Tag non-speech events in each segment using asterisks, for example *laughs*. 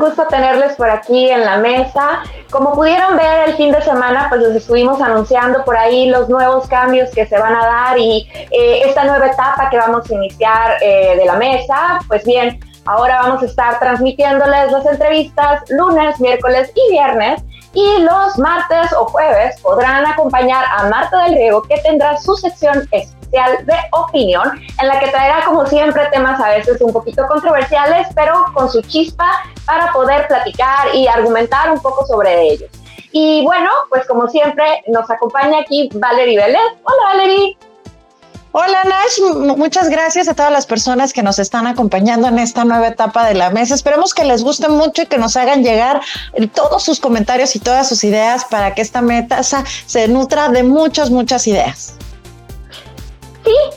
gusto tenerles por aquí en la mesa. Como pudieron ver el fin de semana, pues les estuvimos anunciando por ahí los nuevos cambios que se van a dar y eh, esta nueva etapa que vamos a iniciar eh, de la mesa. Pues bien, ahora vamos a estar transmitiéndoles las entrevistas lunes, miércoles y viernes. Y los martes o jueves podrán acompañar a Marta del Riego, que tendrá su sección especial de opinión, en la que traerá como siempre temas a veces un poquito controversiales, pero con su chispa para poder platicar y argumentar un poco sobre ellos. Y bueno, pues como siempre nos acompaña aquí Valerie Vélez. Hola Valerie. Hola Nash, muchas gracias a todas las personas que nos están acompañando en esta nueva etapa de la mesa. Esperemos que les guste mucho y que nos hagan llegar todos sus comentarios y todas sus ideas para que esta mesa se nutra de muchas, muchas ideas.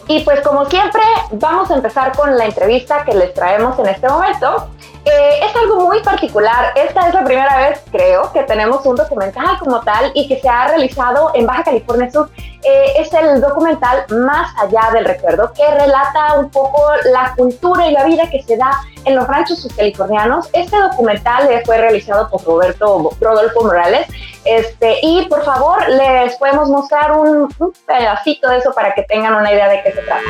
Y pues como siempre vamos a empezar con la entrevista que les traemos en este momento. Eh, es algo muy particular. Esta es la primera vez, creo, que tenemos un documental como tal y que se ha realizado en Baja California Sur. Eh, es el documental Más allá del recuerdo, que relata un poco la cultura y la vida que se da en los ranchos subcalifornianos. Este documental fue realizado por Roberto Rodolfo Morales. Este, y por favor, les podemos mostrar un, un pedacito de eso para que tengan una idea de qué se trata.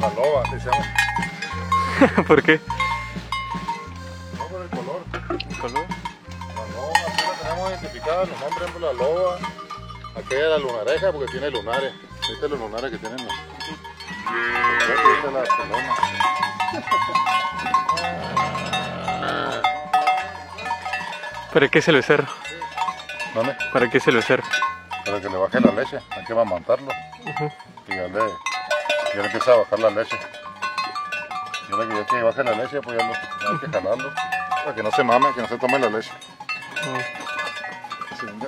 La loba, así se llama. *laughs* ¿Por qué? No, por el color. ¿El color? La loba, aquí la tenemos identificada, los nombres de la loba. Aquella es la lunareja porque tiene lunares. Es los lunares que tienen. Esta es la pelona. ¿Para qué es el becerro? ¿Dónde? ¿Para qué es el becerro? Para que le baje la leche. Hay que amamantarlo. Y ya le, ya le empieza a bajar la leche. Y ahora que ya que baje la leche, pues ya lo, hay que jalarlo. Para que no se mame, que no se tome la leche. Sí, venga.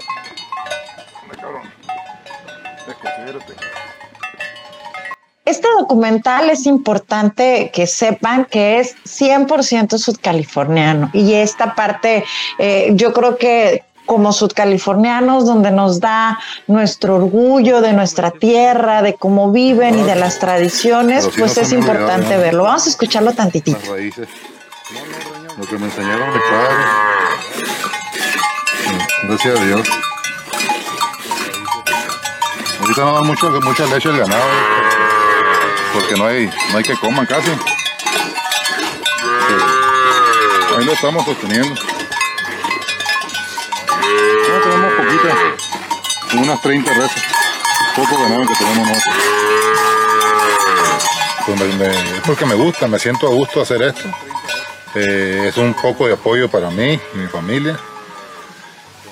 Anda, cabrón. Desconsidérate. Este documental es importante que sepan que es 100% sudcaliforniano y esta parte eh, yo creo que como sudcalifornianos donde nos da nuestro orgullo de nuestra tierra, de cómo viven y de las tradiciones, sí pues no es importante ¿no? verlo. Vamos a escucharlo tantitito. Las raíces. Lo que me enseñaron mis padres. Gracias a Dios. Ahorita no da mucho, mucha leche el ganado. Porque no hay, no hay que coman casi. Ahí lo estamos sosteniendo. No, tenemos poquita. Como unas 30 reses. Poco ganado que tenemos nosotros. Pues es porque me gusta, me siento a gusto hacer esto. Eh, es un poco de apoyo para mí y mi familia.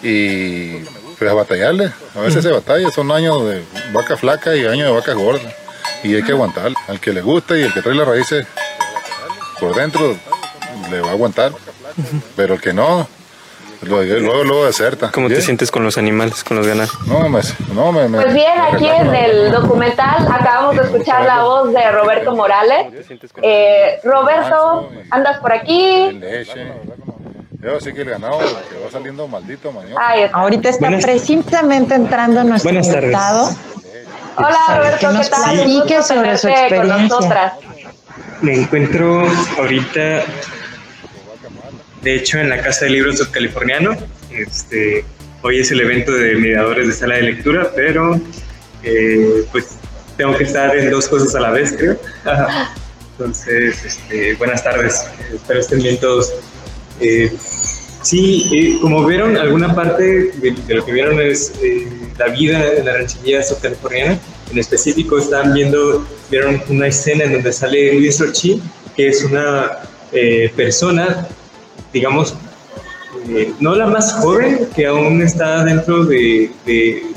Y pues a batallarle. A veces se batalla, son años de vaca flaca y años de vacas gordas. Y hay que aguantar. Al que le gusta y el que trae las raíces por dentro le va a aguantar. Pero el que no, luego, luego, deserta. ¿Cómo te sientes con los animales, con los ganados? No, me, no, me, me- Pues bien, aquí relaja, en el documental acabamos de escuchar la voz de Roberto Morales. Eh, Roberto, ¿andas por aquí? Yo sí que el ganado que va saliendo maldito mañana. Ahorita está Buenas- precisamente entrando nuestro Buenas tardes. invitado. Hola Roberto, que nos ¿qué tal? platique sobre su experiencia. nosotras. Me encuentro ahorita, de hecho, en la Casa de Libros Subcaliforniano. Este, hoy es el evento de mediadores de sala de lectura, pero eh, pues tengo que estar en dos cosas a la vez, creo. Entonces, este, buenas tardes. Espero estén bien todos. Eh, sí, eh, como vieron, alguna parte de, de lo que vieron es eh, la vida en la ranchería subcaliforniana. En específico, están viendo, vieron una escena en donde sale Luis Rochi, que es una eh, persona, digamos, eh, no la más joven, que aún está dentro de,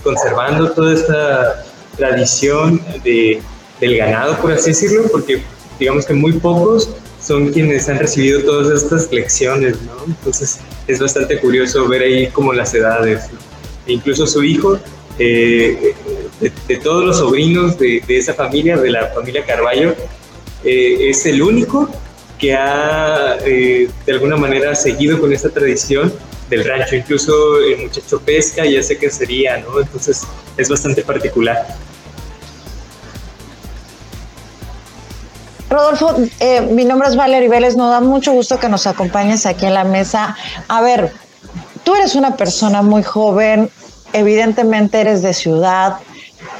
conservando toda esta tradición de, del ganado, por así decirlo, porque digamos que muy pocos son quienes han recibido todas estas lecciones, ¿no? Entonces es bastante curioso ver ahí como las edades. E incluso su hijo, eh, de, de todos los sobrinos de, de esa familia, de la familia Carballo, eh, es el único que ha eh, de alguna manera seguido con esta tradición del rancho. Incluso el muchacho pesca y hace cacería, ¿no? Entonces es bastante particular. Rodolfo, eh, mi nombre es Valerie Vélez, nos da mucho gusto que nos acompañes aquí en la mesa. A ver, tú eres una persona muy joven, evidentemente eres de ciudad.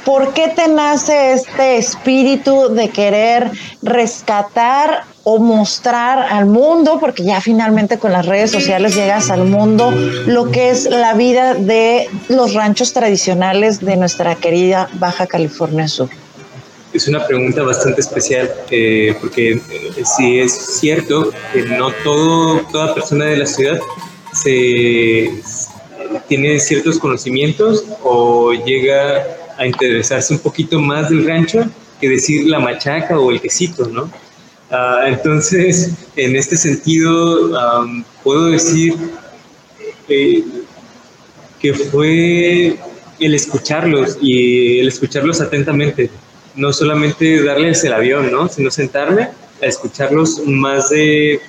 ¿Por qué te nace este espíritu de querer rescatar o mostrar al mundo, porque ya finalmente con las redes sociales llegas al mundo, lo que es la vida de los ranchos tradicionales de nuestra querida Baja California Sur? Es una pregunta bastante especial, eh, porque eh, sí es cierto que no todo, toda persona de la ciudad se, tiene ciertos conocimientos o llega a interesarse un poquito más del rancho que decir la machaca o el quesito, ¿no? Ah, entonces, en este sentido, puedo decir eh, que fue el escucharlos y el escucharlos atentamente, no solamente darles el avión, ¿no? sino sentarme a escucharlos más de,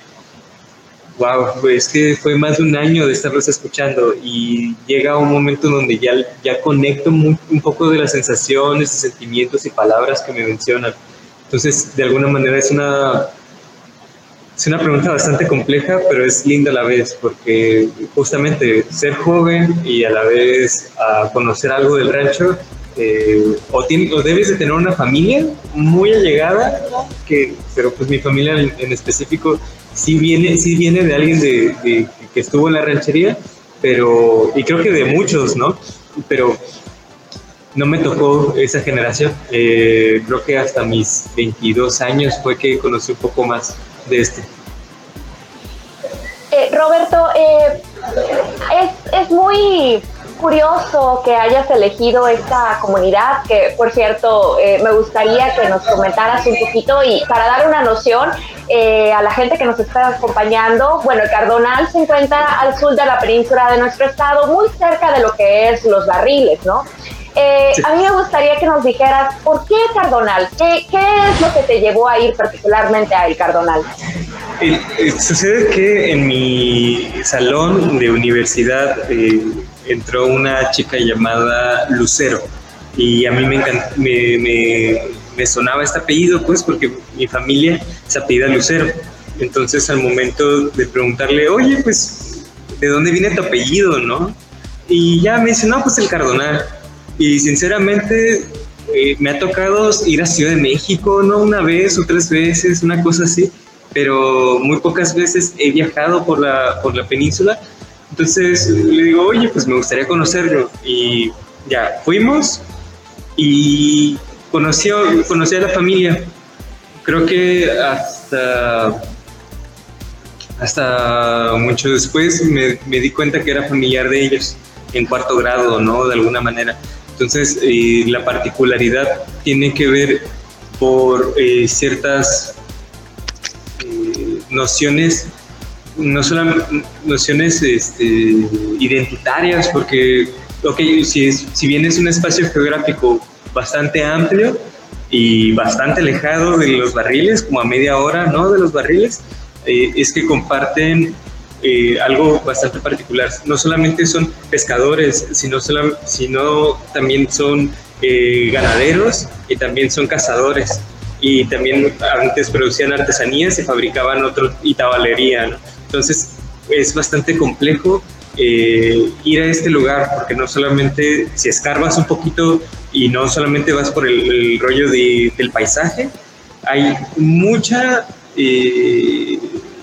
wow, es que fue más de un año de estarlos escuchando y llega un momento donde ya, ya conecto un poco de las sensaciones, sentimientos y palabras que me mencionan. Entonces, de alguna manera es una, es una pregunta bastante compleja, pero es linda a la vez, porque justamente ser joven y a la vez a conocer algo del rancho, eh, o, o, debes de tener una familia muy allegada, que, pero pues mi familia en, específico sí viene, sí viene de alguien de, que estuvo en la ranchería, pero, y creo que de muchos, ¿no? Pero no me tocó esa generación. Eh, creo que hasta mis 22 años fue que conocí un poco más de este. Eh, Roberto, eh, es, es, muy curioso que hayas elegido esta comunidad, que por cierto me gustaría que nos comentaras un poquito y para dar una noción a la gente que nos está acompañando, bueno, el Cardonal se encuentra al sur de la península de nuestro estado, muy cerca de lo que es los barriles, ¿no? Eh, a mí me gustaría que nos dijeras, ¿por qué Cardonal? ¿Qué, ¿Qué, es lo que te llevó a ir particularmente a El Cardonal? sucede que en mi salón de universidad eh, entró una chica llamada Lucero y a mí me, me, me, sonaba este apellido, pues, porque mi familia se apellida Lucero. Entonces, al momento de preguntarle, oye, pues, ¿de dónde viene tu apellido, no? Y ya me dice, no, pues el Cardonal. Y sinceramente eh, me ha tocado ir a Ciudad de México, no una vez o tres veces, una cosa así, pero muy pocas veces he viajado por la, por la península. Entonces le digo, oye, pues me gustaría conocerlo. Y ya, fuimos y conocí, conocí a la familia. Creo que hasta, hasta mucho después me, me di cuenta que era familiar de ellos en cuarto grado, ¿no? De alguna manera. Entonces, eh, la particularidad tiene que ver por eh, ciertas eh, nociones, no solo nociones este, identitarias, porque, ok, si, si bien es un espacio geográfico bastante amplio y bastante alejado de los barriles, como a media hora, ¿no? De los barriles, es que comparten eh, algo bastante particular. No solamente son pescadores, sino, sino también son eh, ganaderos y también son cazadores. Y también antes producían artesanías y fabricaban otro y tabalería. Entonces es bastante complejo eh, ir a este lugar porque no solamente si escarbas un poquito y no solamente vas por el, rollo del paisaje, hay mucha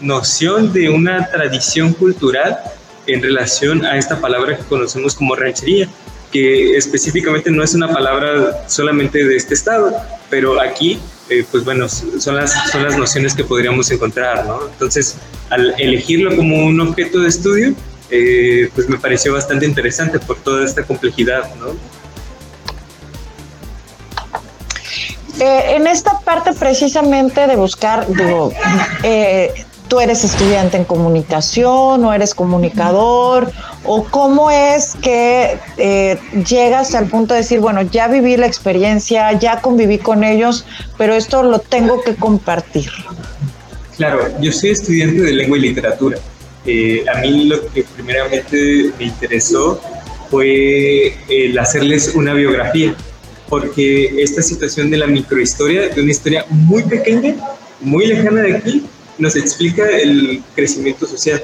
noción de una tradición cultural en relación a esta palabra que conocemos como ranchería, que específicamente no es una palabra solamente de este estado, pero aquí, eh, pues bueno, son las, son las nociones que podríamos encontrar, ¿no? Entonces, al elegirlo como un objeto de estudio, eh, pues me pareció bastante interesante por toda esta complejidad, ¿no? Eh, en esta parte precisamente de buscar, digo, tú eres estudiante en comunicación o eres comunicador o cómo es que eh, llegas al punto de decir, bueno, ya viví la experiencia, ya conviví con ellos, pero esto lo tengo que compartir. Claro, yo soy estudiante de lengua y literatura. Eh, a mí lo que primeramente me interesó fue el hacerles una biografía, porque esta situación de la microhistoria, de una historia muy pequeña, muy lejana de aquí, nos explica el crecimiento social.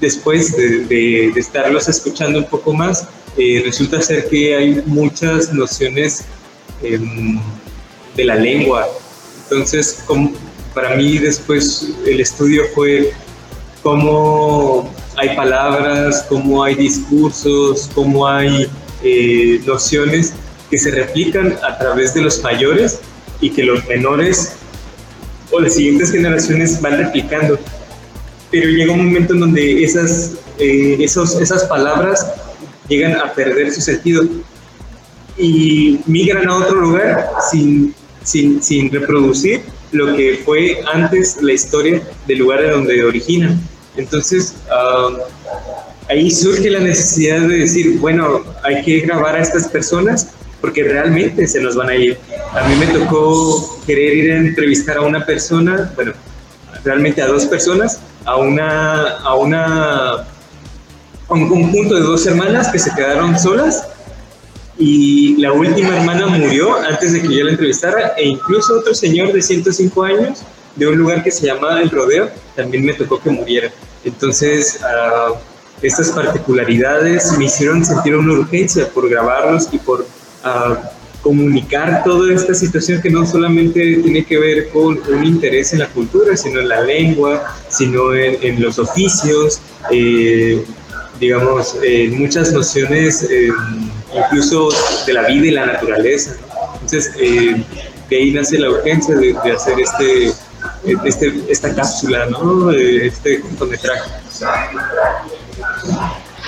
Después de, estarlos escuchando un poco más, eh, resulta ser que hay muchas nociones em, de la lengua. Entonces, para mí después el estudio fue cómo hay palabras, cómo hay discursos, cómo hay eh, nociones que se replican a través de los mayores y que los menores o las siguientes generaciones van replicando. Pero llega un momento en donde esas, eh, esos, esas palabras llegan a perder su sentido y migran a otro lugar sin, sin, sin reproducir lo que fue antes la historia del lugar en donde originan. Entonces, ah, ahí surge la necesidad de decir, bueno, hay que grabar a estas personas porque realmente se nos van a ir. A mí me tocó querer ir a entrevistar a una persona, bueno, realmente a dos personas, a una, a una, a un conjunto de dos hermanas que se quedaron solas y la última hermana murió antes de que yo la entrevistara e incluso otro señor de 105 años de un lugar que se llama El Rodeo también me tocó que muriera. Entonces, uh, estas particularidades me hicieron sentir una urgencia por grabarlos y por uh, comunicar toda esta situación que no solamente tiene que ver con un interés en la cultura, sino en la lengua, sino en, en los oficios, eh, digamos, en muchas nociones, eh, incluso de la vida y la naturaleza. Entonces, eh, de ahí nace la urgencia de, de hacer este este, esta cápsula, ¿no? Este cortometraje.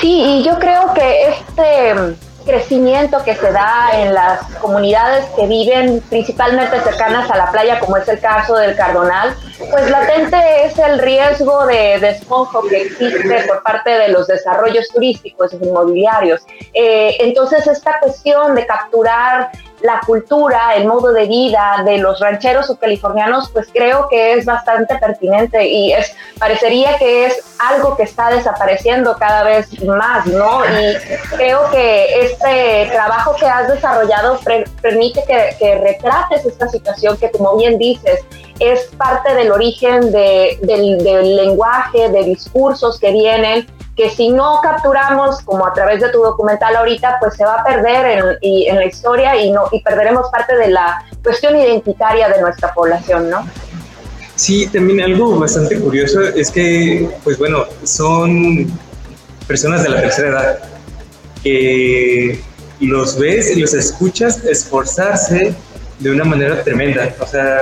Sí, y yo creo que este crecimiento que se da en las comunidades que viven principalmente cercanas a la playa, como es el caso del Cardonal, pues latente es el riesgo de despojo que existe por parte de los desarrollos turísticos inmobiliarios. Eh, entonces, esta cuestión de capturar la cultura, el modo de vida de los rancheros subcalifornianos, pues creo que es bastante pertinente y es parecería que es algo que está desapareciendo cada vez más, ¿no? Y creo que este trabajo que has desarrollado permite que, que, retrates esta situación que, como bien dices, es parte del origen de, del, del lenguaje, de discursos que vienen que si no capturamos, como a través de tu documental ahorita, pues se va a perder en, en la historia y, no, y perderemos parte de la cuestión identitaria de nuestra población, ¿no? Sí, también algo bastante curioso es que, pues bueno, son personas de la tercera edad que los ves y los escuchas esforzarse de una manera tremenda. O sea,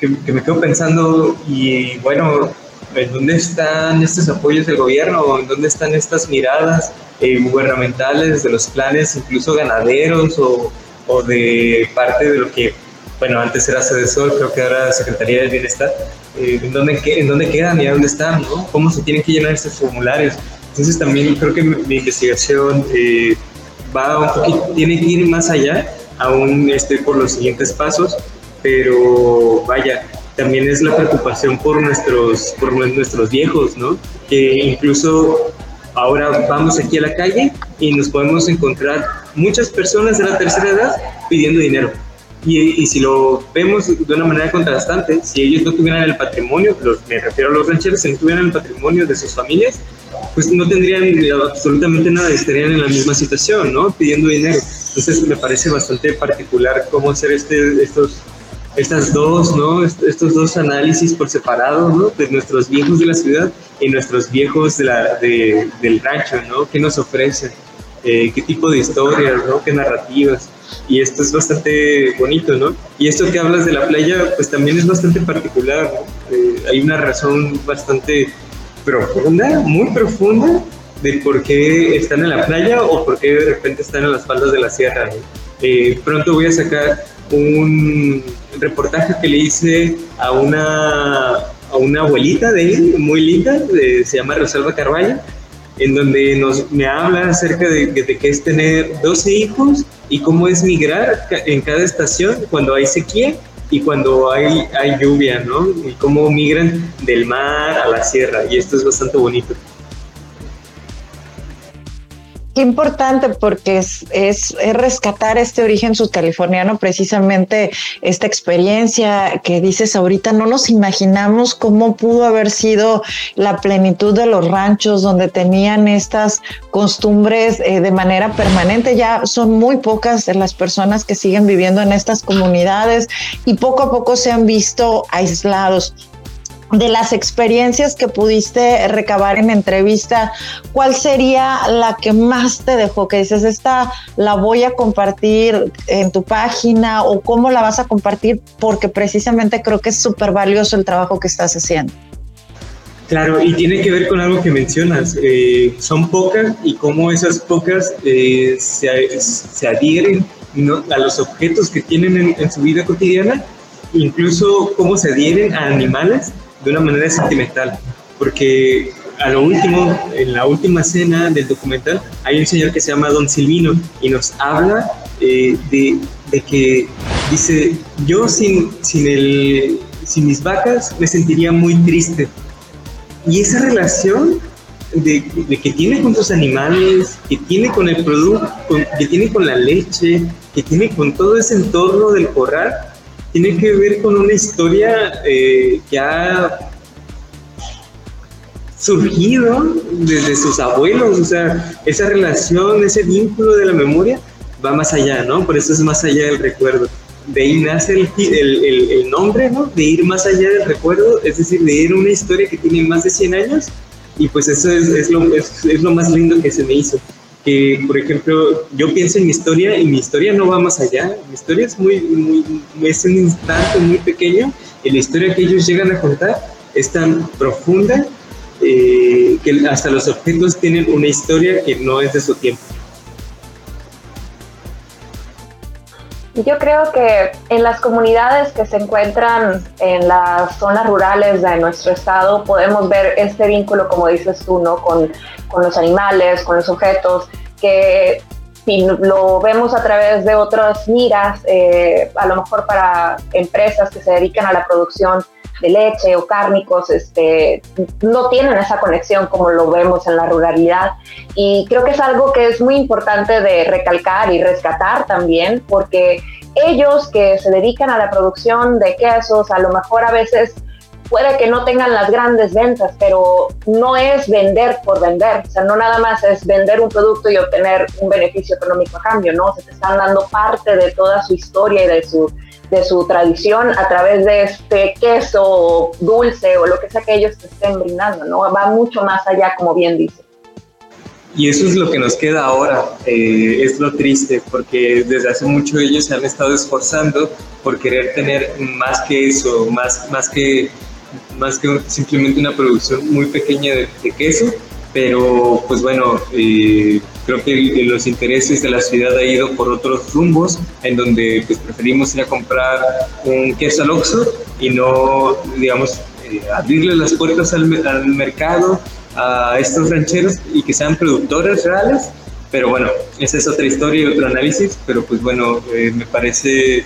que, que me quedo pensando, y bueno, ¿En dónde están estos apoyos del gobierno? ¿En dónde están estas miradas eh, gubernamentales de los planes, incluso ganaderos o, o, de parte de lo que, bueno, antes era Sol, creo que ahora Secretaría del Bienestar? Eh, ¿en, dónde, ¿En dónde quedan y a dónde están? ¿no? ¿Cómo se tienen que llenar estos formularios? Entonces también creo que mi, investigación eh, va un poquito, tiene que ir más allá, aún estoy por los siguientes pasos, pero vaya, también es la preocupación por nuestros, por nuestros viejos, ¿no? Que incluso ahora vamos aquí a la calle y nos podemos encontrar muchas personas de la tercera edad pidiendo dinero. Y, y, si lo vemos de una manera contrastante, si ellos no tuvieran el patrimonio, los, me refiero a los rancheros, si no tuvieran el patrimonio de sus familias, pues no tendrían absolutamente nada, estarían en la misma situación, ¿no? Pidiendo dinero. Entonces me parece bastante particular cómo hacer este, estos estas dos, ¿no? Estos dos análisis por separado, ¿no? De nuestros viejos de la ciudad y nuestros viejos de la, de, del rancho, ¿no? ¿Qué nos ofrecen? Eh, ¿Qué tipo de historias, ¿no? ¿Qué narrativas? Y esto es bastante bonito, ¿no? Y esto que hablas de la playa, pues también es bastante particular, ¿no? eh, hay una razón bastante profunda, muy profunda, de por qué están en la playa o por qué de repente están en las faldas de la sierra. ¿no? Eh, pronto voy a sacar un reportaje que le hice a una, a una abuelita de él, muy linda, se llama Rosalba Carvalho, en donde nos, me habla acerca de, de qué es tener 12 hijos y cómo es migrar en cada estación cuando hay sequía y cuando hay, hay lluvia, ¿no? Y cómo migran del mar a la sierra, y esto es bastante bonito. Qué importante porque es, es, rescatar este origen sudcaliforniano, precisamente esta experiencia que dices ahorita, no nos imaginamos cómo pudo haber sido la plenitud de los ranchos donde tenían estas costumbres eh, de manera permanente. Ya son muy pocas las personas que siguen viviendo en estas comunidades y poco a poco se han visto aislados de las experiencias que pudiste recabar en entrevista, ¿cuál sería la que más te dejó? Que dices, esta la voy a compartir en tu página o cómo la vas a compartir, porque precisamente creo que es súper valioso el trabajo que estás haciendo. Claro, y tiene que ver con algo que mencionas. Eh, son pocas y cómo esas pocas eh, se, adhieren a los objetos que tienen en, en su vida cotidiana, incluso cómo se adhieren a animales de una manera sentimental, porque a lo último, en la última escena del documental, hay un señor que se llama Don Silvino y nos habla eh, de, de, que dice, yo sin, sin, el, sin mis vacas me sentiría muy triste. Y esa relación de, de, que tiene con sus animales, que tiene con el producto, que tiene con la leche, que tiene con todo ese entorno del corral, tiene que ver con una historia eh, que ha surgido desde sus abuelos, o sea, esa relación, ese vínculo de la memoria va más allá, ¿no? Por eso es más allá del recuerdo. De ahí nace el, el, el, nombre, ¿no? De ir más allá del recuerdo, es decir, de ir a una historia que tiene más de 100 años, y pues eso es, es, lo, es, es lo más lindo que se me hizo que, por ejemplo, yo pienso en mi historia y mi historia no va más allá. Mi historia es muy, muy, es un instante muy pequeño y la historia que ellos llegan a contar es tan profunda eh, que hasta los objetos tienen una historia que no es de su tiempo. Yo creo que en las comunidades que se encuentran en las zonas rurales de nuestro estado podemos ver este vínculo, como dices tú, ¿no? con, con los animales, con los objetos, que si lo vemos a través de otras miras, eh, a lo mejor para empresas que se dedican a la producción de leche o cárnicos, este, no tienen esa conexión como lo vemos en la ruralidad. Y creo que es algo que es muy importante de recalcar y rescatar también, porque ellos que se dedican a la producción de quesos, a lo mejor a veces puede que no tengan las grandes ventas, pero no es vender por vender, o sea, no nada más es vender un producto y obtener un beneficio económico a cambio, ¿no? Se te están dando parte de toda su historia y de su, de su tradición a través de este queso dulce o lo que sea que ellos estén brindando, ¿no? Va mucho más allá, como bien dice. Y eso es lo que nos queda ahora, eh, es lo triste, porque desde hace mucho ellos se han estado esforzando por querer tener más que eso, más, más que más que simplemente una producción muy pequeña de, queso, pero pues bueno, eh, creo que los intereses de la ciudad ha ido por otros rumbos, en donde pues preferimos ir a comprar un queso al Oxxo y no, digamos, eh, abrirle las puertas al, mercado a estos rancheros y que sean productores reales, pero bueno, esa es otra historia y otro análisis, pero pues bueno, eh, me parece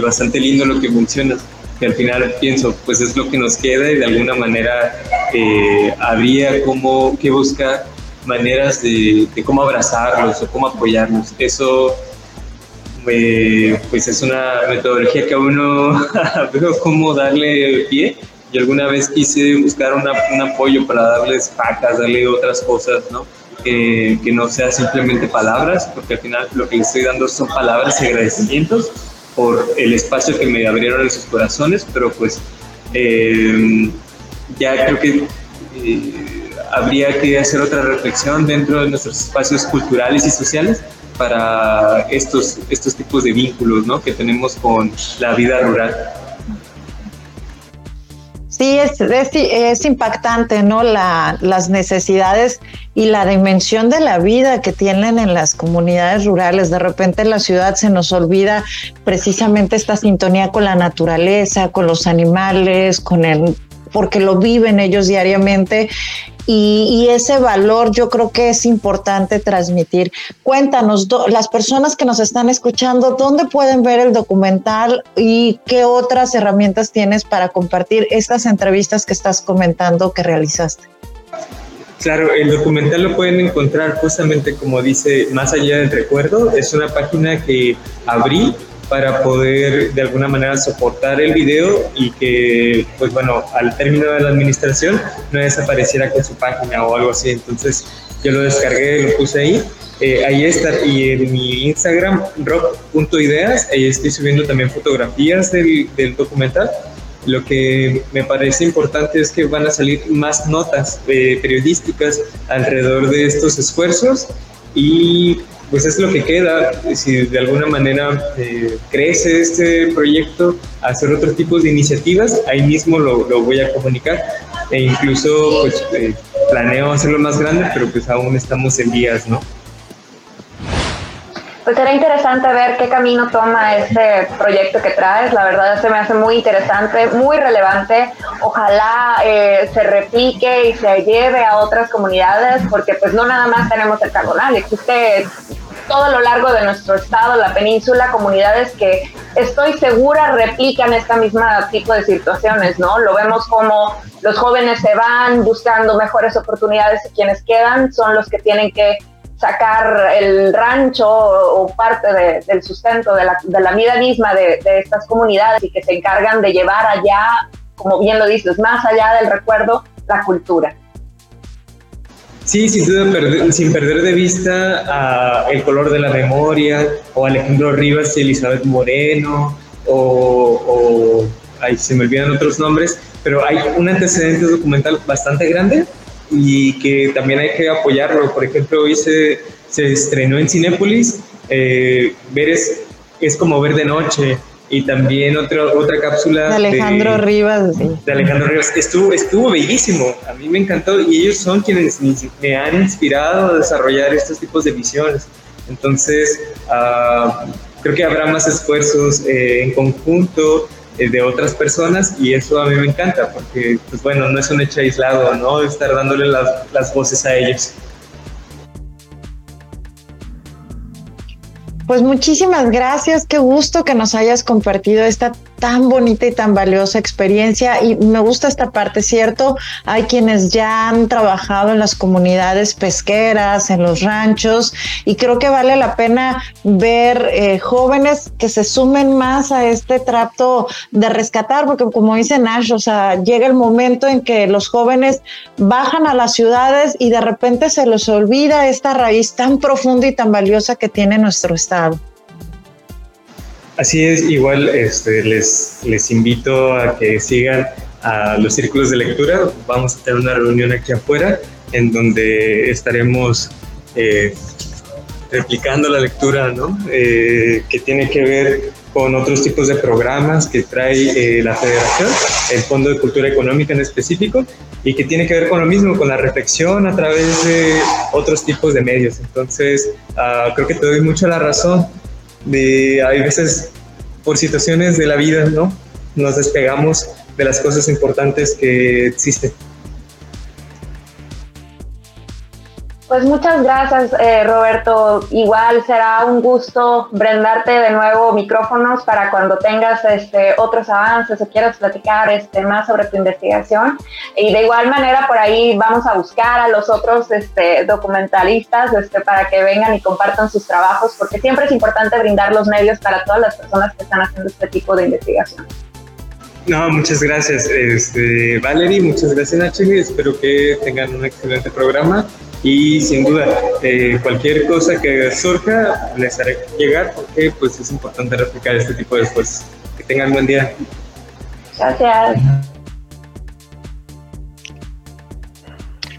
bastante lindo lo que mencionas al final pienso, pues es lo que nos queda y de alguna manera eh, habría como que buscar maneras de, cómo abrazarlos o cómo apoyarlos. Eso eh, pues es una metodología que a uno *laughs* veo cómo darle pie. Y alguna vez quise buscar un apoyo para darles pacas, darle otras cosas, ¿no? que no sea simplemente palabras, porque al final lo que les estoy dando son palabras y agradecimientos por el espacio que me abrieron en sus corazones, pero pues eh, ya creo que eh, habría que hacer otra reflexión dentro de nuestros espacios culturales y sociales para estos, estos tipos de vínculos ¿no? que tenemos con la vida rural. Sí, es, es, impactante, ¿no? La, las necesidades y la dimensión de la vida que tienen en las comunidades rurales. De repente en la ciudad se nos olvida precisamente esta sintonía con la naturaleza, con los animales, con el porque lo viven ellos diariamente y, ese valor yo creo que es importante transmitir. Cuéntanos, las personas que nos están escuchando, ¿dónde pueden ver el documental y qué otras herramientas tienes para compartir estas entrevistas que estás comentando que realizaste? Claro, el documental lo pueden encontrar justamente como dice Más allá del recuerdo. Es una página que abrí para poder de alguna manera soportar el video y que, pues bueno, al término de la administración no desapareciera con su página o algo así. Entonces yo lo descargué, lo puse ahí. Eh, ahí está, y en mi Instagram, rock.ideas, ahí estoy subiendo también fotografías del, del documental lo que me parece importante es que van a salir más notas eh, periodísticas alrededor de estos esfuerzos y pues es lo que queda, si de alguna manera eh, crece este proyecto, hacer otro tipo de iniciativas, ahí mismo lo, voy a comunicar e incluso pues, eh, planeo hacerlo más grande, pero pues aún estamos en días, ¿no? Pues será interesante ver qué camino toma este proyecto que traes. La verdad se me hace muy interesante, muy relevante. Ojalá eh, se replique y se lleve a otras comunidades, porque pues no nada más tenemos el Carbonal, existe todo lo largo de nuestro estado, la península, comunidades que estoy segura replican esta misma tipo de situaciones, ¿no? Lo vemos como los jóvenes se van buscando mejores oportunidades y quienes quedan son los que tienen que sacar el rancho o, parte del sustento de la, de la vida misma de, estas comunidades y que se encargan de llevar allá, como bien lo dices, más allá del recuerdo, la cultura. Sí, sin duda, sin perder de vista el color de la memoria, o Alejandro Rivas y Elizabeth Moreno, o, o ahí se me olvidan otros nombres, pero hay un antecedente documental bastante grande y que también hay que apoyarlo. Por ejemplo, hoy se, se estrenó en Cinépolis, eh, ver es, es como ver de noche y también otra, otra cápsula de Alejandro Rivas. De Alejandro Rivas. Estuvo, estuvo bellísimo, a mí me encantó y ellos son quienes me han inspirado a desarrollar estos tipos de visiones. Entonces, uh, creo que habrá más esfuerzos eh, en conjunto eh, de otras personas y eso a mí me encanta porque, pues bueno, no es un hecho aislado, ¿no? Estar dándole las, las voces a ellos. Pues muchísimas gracias, qué gusto que nos hayas compartido esta tan bonita y tan valiosa experiencia y me gusta esta parte, ¿cierto? Hay quienes ya han trabajado en las comunidades pesqueras, en los ranchos y creo que vale la pena ver eh, jóvenes que se sumen más a este trato de rescatar, porque como dice Nash, o sea, llega el momento en que los jóvenes bajan a las ciudades y de repente se les olvida esta raíz tan profunda y tan valiosa que tiene nuestro estado. Así es, igual este, les, les invito a que sigan a los círculos de lectura. Vamos a tener una reunión aquí afuera en donde estaremos eh, replicando la lectura, ¿no? Eh, que tiene que ver con otros tipos de programas que trae eh, la Federación, el Fondo de Cultura Económica en específico, y que tiene que ver con lo mismo, con la reflexión a través de otros tipos de medios. Entonces, uh, creo que te doy mucho la razón de hay veces por situaciones de la vida, ¿no? Nos despegamos de las cosas importantes que existen. Pues muchas gracias, eh, Roberto. Igual será un gusto brindarte de nuevo micrófonos para cuando tengas este, otros avances o quieras platicar este, más sobre tu investigación. Y de igual manera, por ahí vamos a buscar a los otros este, documentalistas este, para que vengan y compartan sus trabajos, porque siempre es importante brindar los medios para todas las personas que están haciendo este tipo de investigación. No, muchas gracias, este, Valerie, muchas gracias, Nacheli. Espero que tengan un excelente programa y sin duda eh, cualquier cosa que surja les haré llegar porque pues es importante replicar este tipo de esfuerzos. Que tengan buen día. Gracias.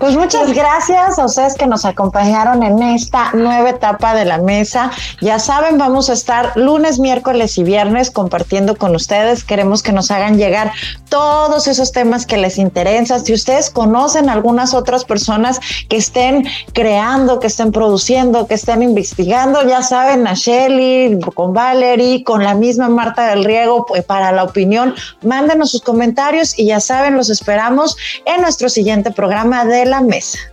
Pues muchas gracias a ustedes que nos acompañaron en esta nueva etapa de la mesa. Ya saben, vamos a estar lunes, miércoles y viernes compartiendo con ustedes. Queremos que nos hagan llegar todos esos temas que les interesan. Si ustedes conocen algunas otras personas que estén creando, que estén produciendo, que estén investigando, ya saben, a Shelly, con Valerie, con la misma Marta del Riego, pues para la opinión, mándenos sus comentarios y ya saben, los esperamos en nuestro siguiente programa de la mesa.